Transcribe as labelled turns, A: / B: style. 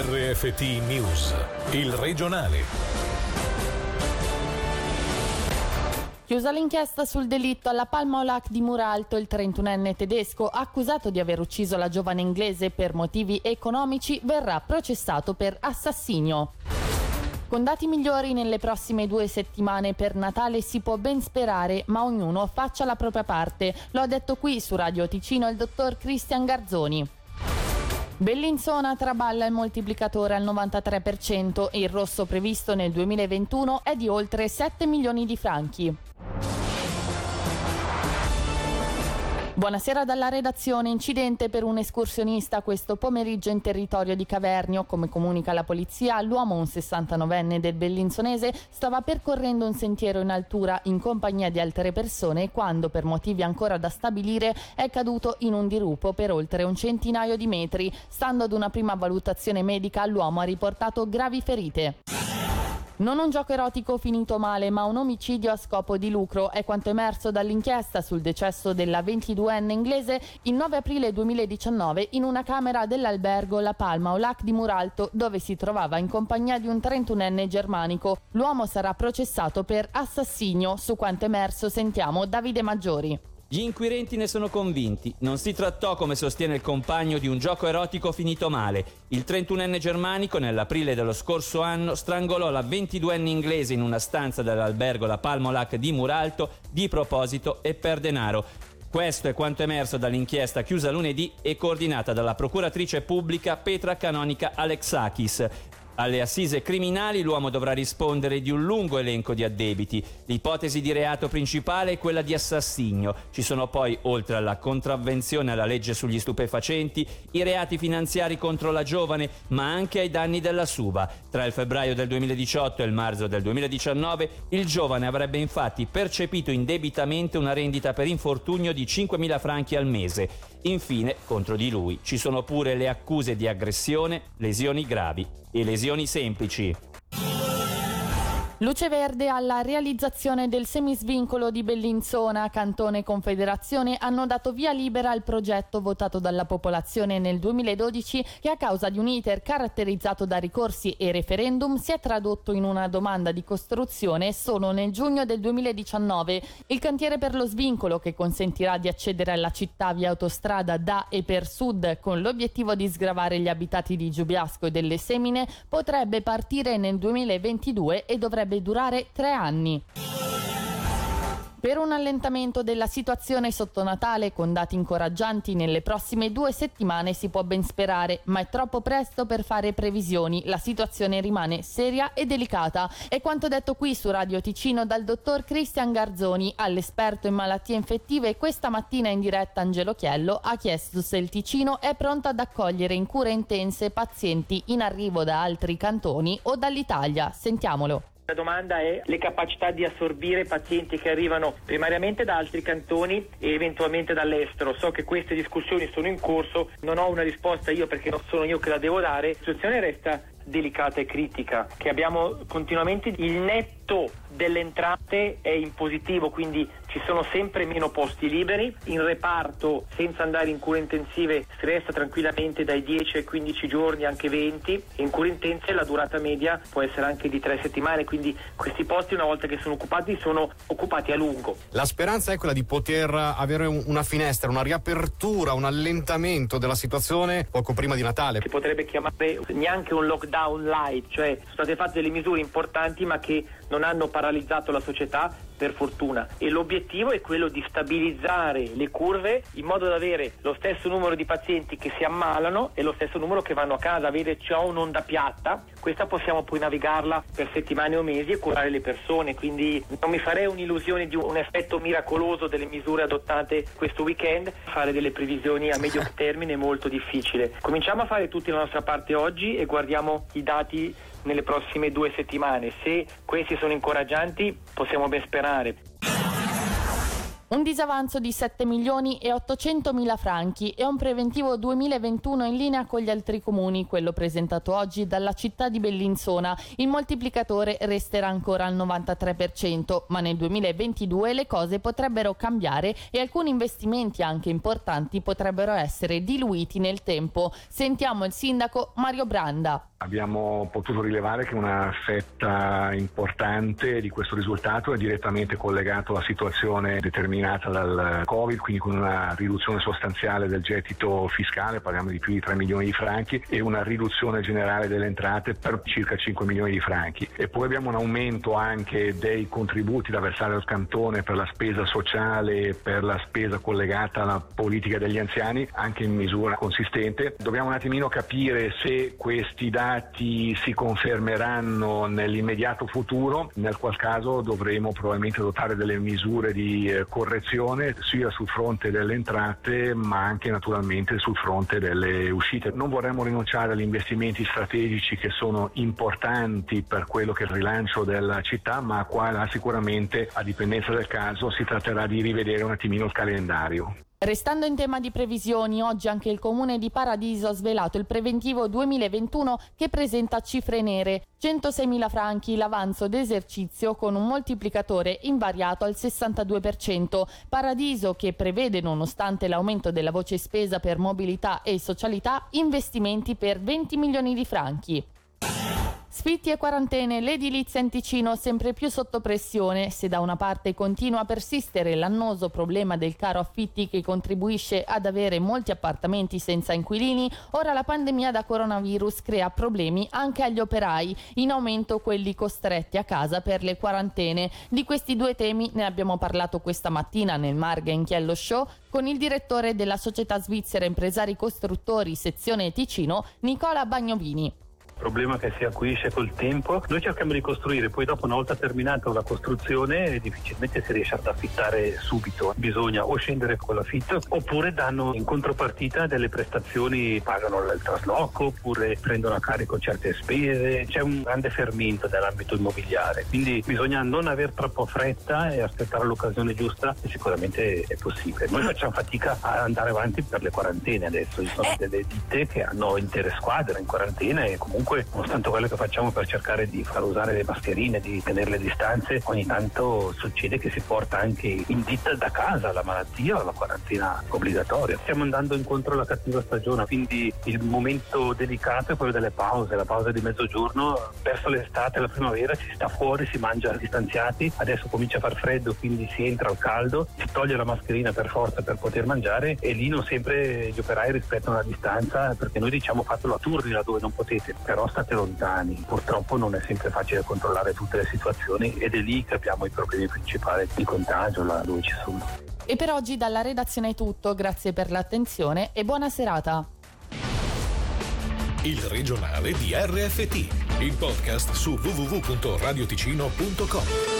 A: RFT News, il regionale.
B: Chiusa l'inchiesta sul delitto alla Palma Olac di Muralto, il 31enne tedesco, accusato di aver ucciso la giovane inglese per motivi economici, verrà processato per assassinio. Con dati migliori nelle prossime due settimane per Natale si può ben sperare, ma ognuno faccia la propria parte. Lo ha detto qui su Radio Ticino il dottor Cristian Garzoni. Bellinzona traballa il moltiplicatore al 93% e il rosso previsto nel 2021 è di oltre 7 milioni di franchi. Buonasera dalla redazione. Incidente per un escursionista questo pomeriggio in territorio di Cavernio. Come comunica la polizia, l'uomo, un 69enne del Bellinzonese, stava percorrendo un sentiero in altura in compagnia di altre persone quando, per motivi ancora da stabilire, è caduto in un dirupo per oltre un centinaio di metri. Stando ad una prima valutazione medica, l'uomo ha riportato gravi ferite. Non un gioco erotico finito male, ma un omicidio a scopo di lucro è quanto emerso dall'inchiesta sul decesso della 22enne inglese il 9 aprile 2019 in una camera dell'albergo La Palma o Lac di Muralto, dove si trovava in compagnia di un 31enne germanico. L'uomo sarà processato per assassinio. Su quanto emerso sentiamo Davide Maggiori.
C: Gli inquirenti ne sono convinti. Non si trattò, come sostiene il compagno, di un gioco erotico finito male. Il 31enne germanico, nell'aprile dello scorso anno, strangolò la 22enne inglese in una stanza dell'albergo La Palmolac di Muralto di proposito e per denaro. Questo è quanto emerso dall'inchiesta chiusa lunedì e coordinata dalla procuratrice pubblica Petra Canonica Alexakis. Alle assise criminali l'uomo dovrà rispondere di un lungo elenco di addebiti. L'ipotesi di reato principale è quella di assassinio. Ci sono poi, oltre alla contravvenzione alla legge sugli stupefacenti, i reati finanziari contro la giovane, ma anche ai danni della Suba. Tra il febbraio del 2018 e il marzo del 2019 il giovane avrebbe infatti percepito indebitamente una rendita per infortunio di 5.000 franchi al mese. Infine, contro di lui ci sono pure le accuse di aggressione, lesioni gravi e lesioni semplici.
B: Luce verde alla realizzazione del semisvincolo di Bellinzona. Cantone e Confederazione hanno dato via libera al progetto votato dalla popolazione nel 2012 che a causa di un iter caratterizzato da ricorsi e referendum si è tradotto in una domanda di costruzione solo nel giugno del 2019. Il cantiere per lo svincolo che consentirà di accedere alla città via autostrada da e per sud con l'obiettivo di sgravare gli abitati di Giubiasco e delle Semine potrebbe partire nel 2022 e dovrebbe dovrebbe durare tre anni. Per un allentamento della situazione sotto Natale con dati incoraggianti nelle prossime due settimane si può ben sperare, ma è troppo presto per fare previsioni. La situazione rimane seria e delicata. È quanto detto qui su Radio Ticino dal dottor Cristian Garzoni, all'esperto in malattie infettive. Questa mattina in diretta Angelo Chiello ha chiesto se il Ticino è pronto ad accogliere in cure intense pazienti in arrivo da altri cantoni o dall'Italia. Sentiamolo.
D: La domanda è le capacità di assorbire pazienti che arrivano primariamente da altri cantoni e eventualmente dall'estero. So che queste discussioni sono in corso, non ho una risposta io perché non sono io che la devo dare. La situazione resta delicata e critica, che abbiamo continuamente il netto delle entrate è in positivo, quindi ci sono sempre meno posti liberi. In reparto, senza andare in cure intensive, si resta tranquillamente dai 10 ai 15 giorni, anche 20. In cure intense la durata media può essere anche di 3 settimane, quindi questi posti una volta che sono occupati sono occupati a lungo.
E: La speranza è quella di poter avere una finestra, una riapertura, un allentamento della situazione poco prima di Natale.
D: Si potrebbe chiamare neanche un lockdown light, cioè sono state fatte delle misure importanti ma che non hanno paralizzato la società per fortuna. E l'obiettivo è quello di stabilizzare le curve in modo da avere lo stesso numero di pazienti che si ammalano e lo stesso numero che vanno a casa, avere ciò un'onda piatta, questa possiamo poi navigarla per settimane o mesi e curare le persone, quindi non mi farei un'illusione di un effetto miracoloso delle misure adottate questo weekend, fare delle previsioni a medio termine è molto difficile. Cominciamo a fare tutti la nostra parte oggi e guardiamo i dati nelle prossime due settimane. Se questi sono incoraggianti possiamo ben sperare.
B: Un disavanzo di 7 milioni e 800 mila franchi e un preventivo 2021 in linea con gli altri comuni, quello presentato oggi dalla città di Bellinzona. Il moltiplicatore resterà ancora al 93%, ma nel 2022 le cose potrebbero cambiare e alcuni investimenti anche importanti potrebbero essere diluiti nel tempo. Sentiamo il sindaco Mario Branda.
F: Abbiamo potuto rilevare che una fetta importante di questo risultato è direttamente collegato alla situazione determinata dal Covid, quindi con una riduzione sostanziale del gettito fiscale, parliamo di più di 3 milioni di franchi, e una riduzione generale delle entrate per circa 5 milioni di franchi. E poi abbiamo un aumento anche dei contributi da versare al cantone per la spesa sociale, per la spesa collegata alla politica degli anziani, anche in misura consistente. Dobbiamo un attimino capire se questi dati si confermeranno nell'immediato futuro, nel qual caso dovremo probabilmente adottare delle misure di eh, correzione sia sul fronte delle entrate ma anche naturalmente sul fronte delle uscite. Non vorremmo rinunciare agli investimenti strategici che sono importanti per quello che è il rilancio della città, ma qua sicuramente a dipendenza del caso si tratterà di rivedere un attimino il calendario.
B: Restando in tema di previsioni, oggi anche il comune di Paradiso ha svelato il preventivo 2021 che presenta cifre nere. 106.000 franchi l'avanzo d'esercizio con un moltiplicatore invariato al 62%. Paradiso che prevede, nonostante l'aumento della voce spesa per mobilità e socialità, investimenti per 20 milioni di franchi. Sfitti e quarantene, l'edilizia in Ticino sempre più sotto pressione. Se da una parte continua a persistere l'annoso problema del caro affitti che contribuisce ad avere molti appartamenti senza inquilini, ora la pandemia da coronavirus crea problemi anche agli operai, in aumento quelli costretti a casa per le quarantene. Di questi due temi ne abbiamo parlato questa mattina nel Marga Inchiello Show con il direttore della società svizzera Impresari Costruttori sezione Ticino, Nicola Bagnovini
G: problema che si acuisce col tempo. Noi cerchiamo di costruire, poi dopo una volta terminata la costruzione difficilmente si riesce ad affittare subito, bisogna o scendere con l'affitto oppure danno in contropartita delle prestazioni, pagano il trasloco oppure prendono a carico certe spese, c'è un grande fermento nell'ambito immobiliare, quindi bisogna non avere troppo fretta e aspettare l'occasione giusta e sicuramente è possibile. Noi facciamo fatica a andare avanti per le quarantene adesso, ci sono eh. delle ditte che hanno intere squadre in quarantena e comunque comunque nonostante quello che facciamo per cercare di far usare le mascherine, di tenere le distanze, ogni tanto succede che si porta anche in ditta da casa la malattia o la quarantena obbligatoria. Stiamo andando incontro alla cattiva stagione, quindi il momento delicato è quello delle pause, la pausa di mezzogiorno, verso l'estate, la primavera si sta fuori, si mangia distanziati, adesso comincia a far freddo, quindi si entra al caldo, si toglie la mascherina per forza per poter mangiare e lì non sempre gli operai rispettano la distanza perché noi diciamo fatelo a turni laddove non potete, però però state lontani. Purtroppo non è sempre facile controllare tutte le situazioni ed è lì che abbiamo i problemi principali di contagio, là dove ci sono.
B: E per oggi dalla redazione è tutto, grazie per l'attenzione e buona serata.
A: Il regionale di RFT, il podcast su www.radioticino.com.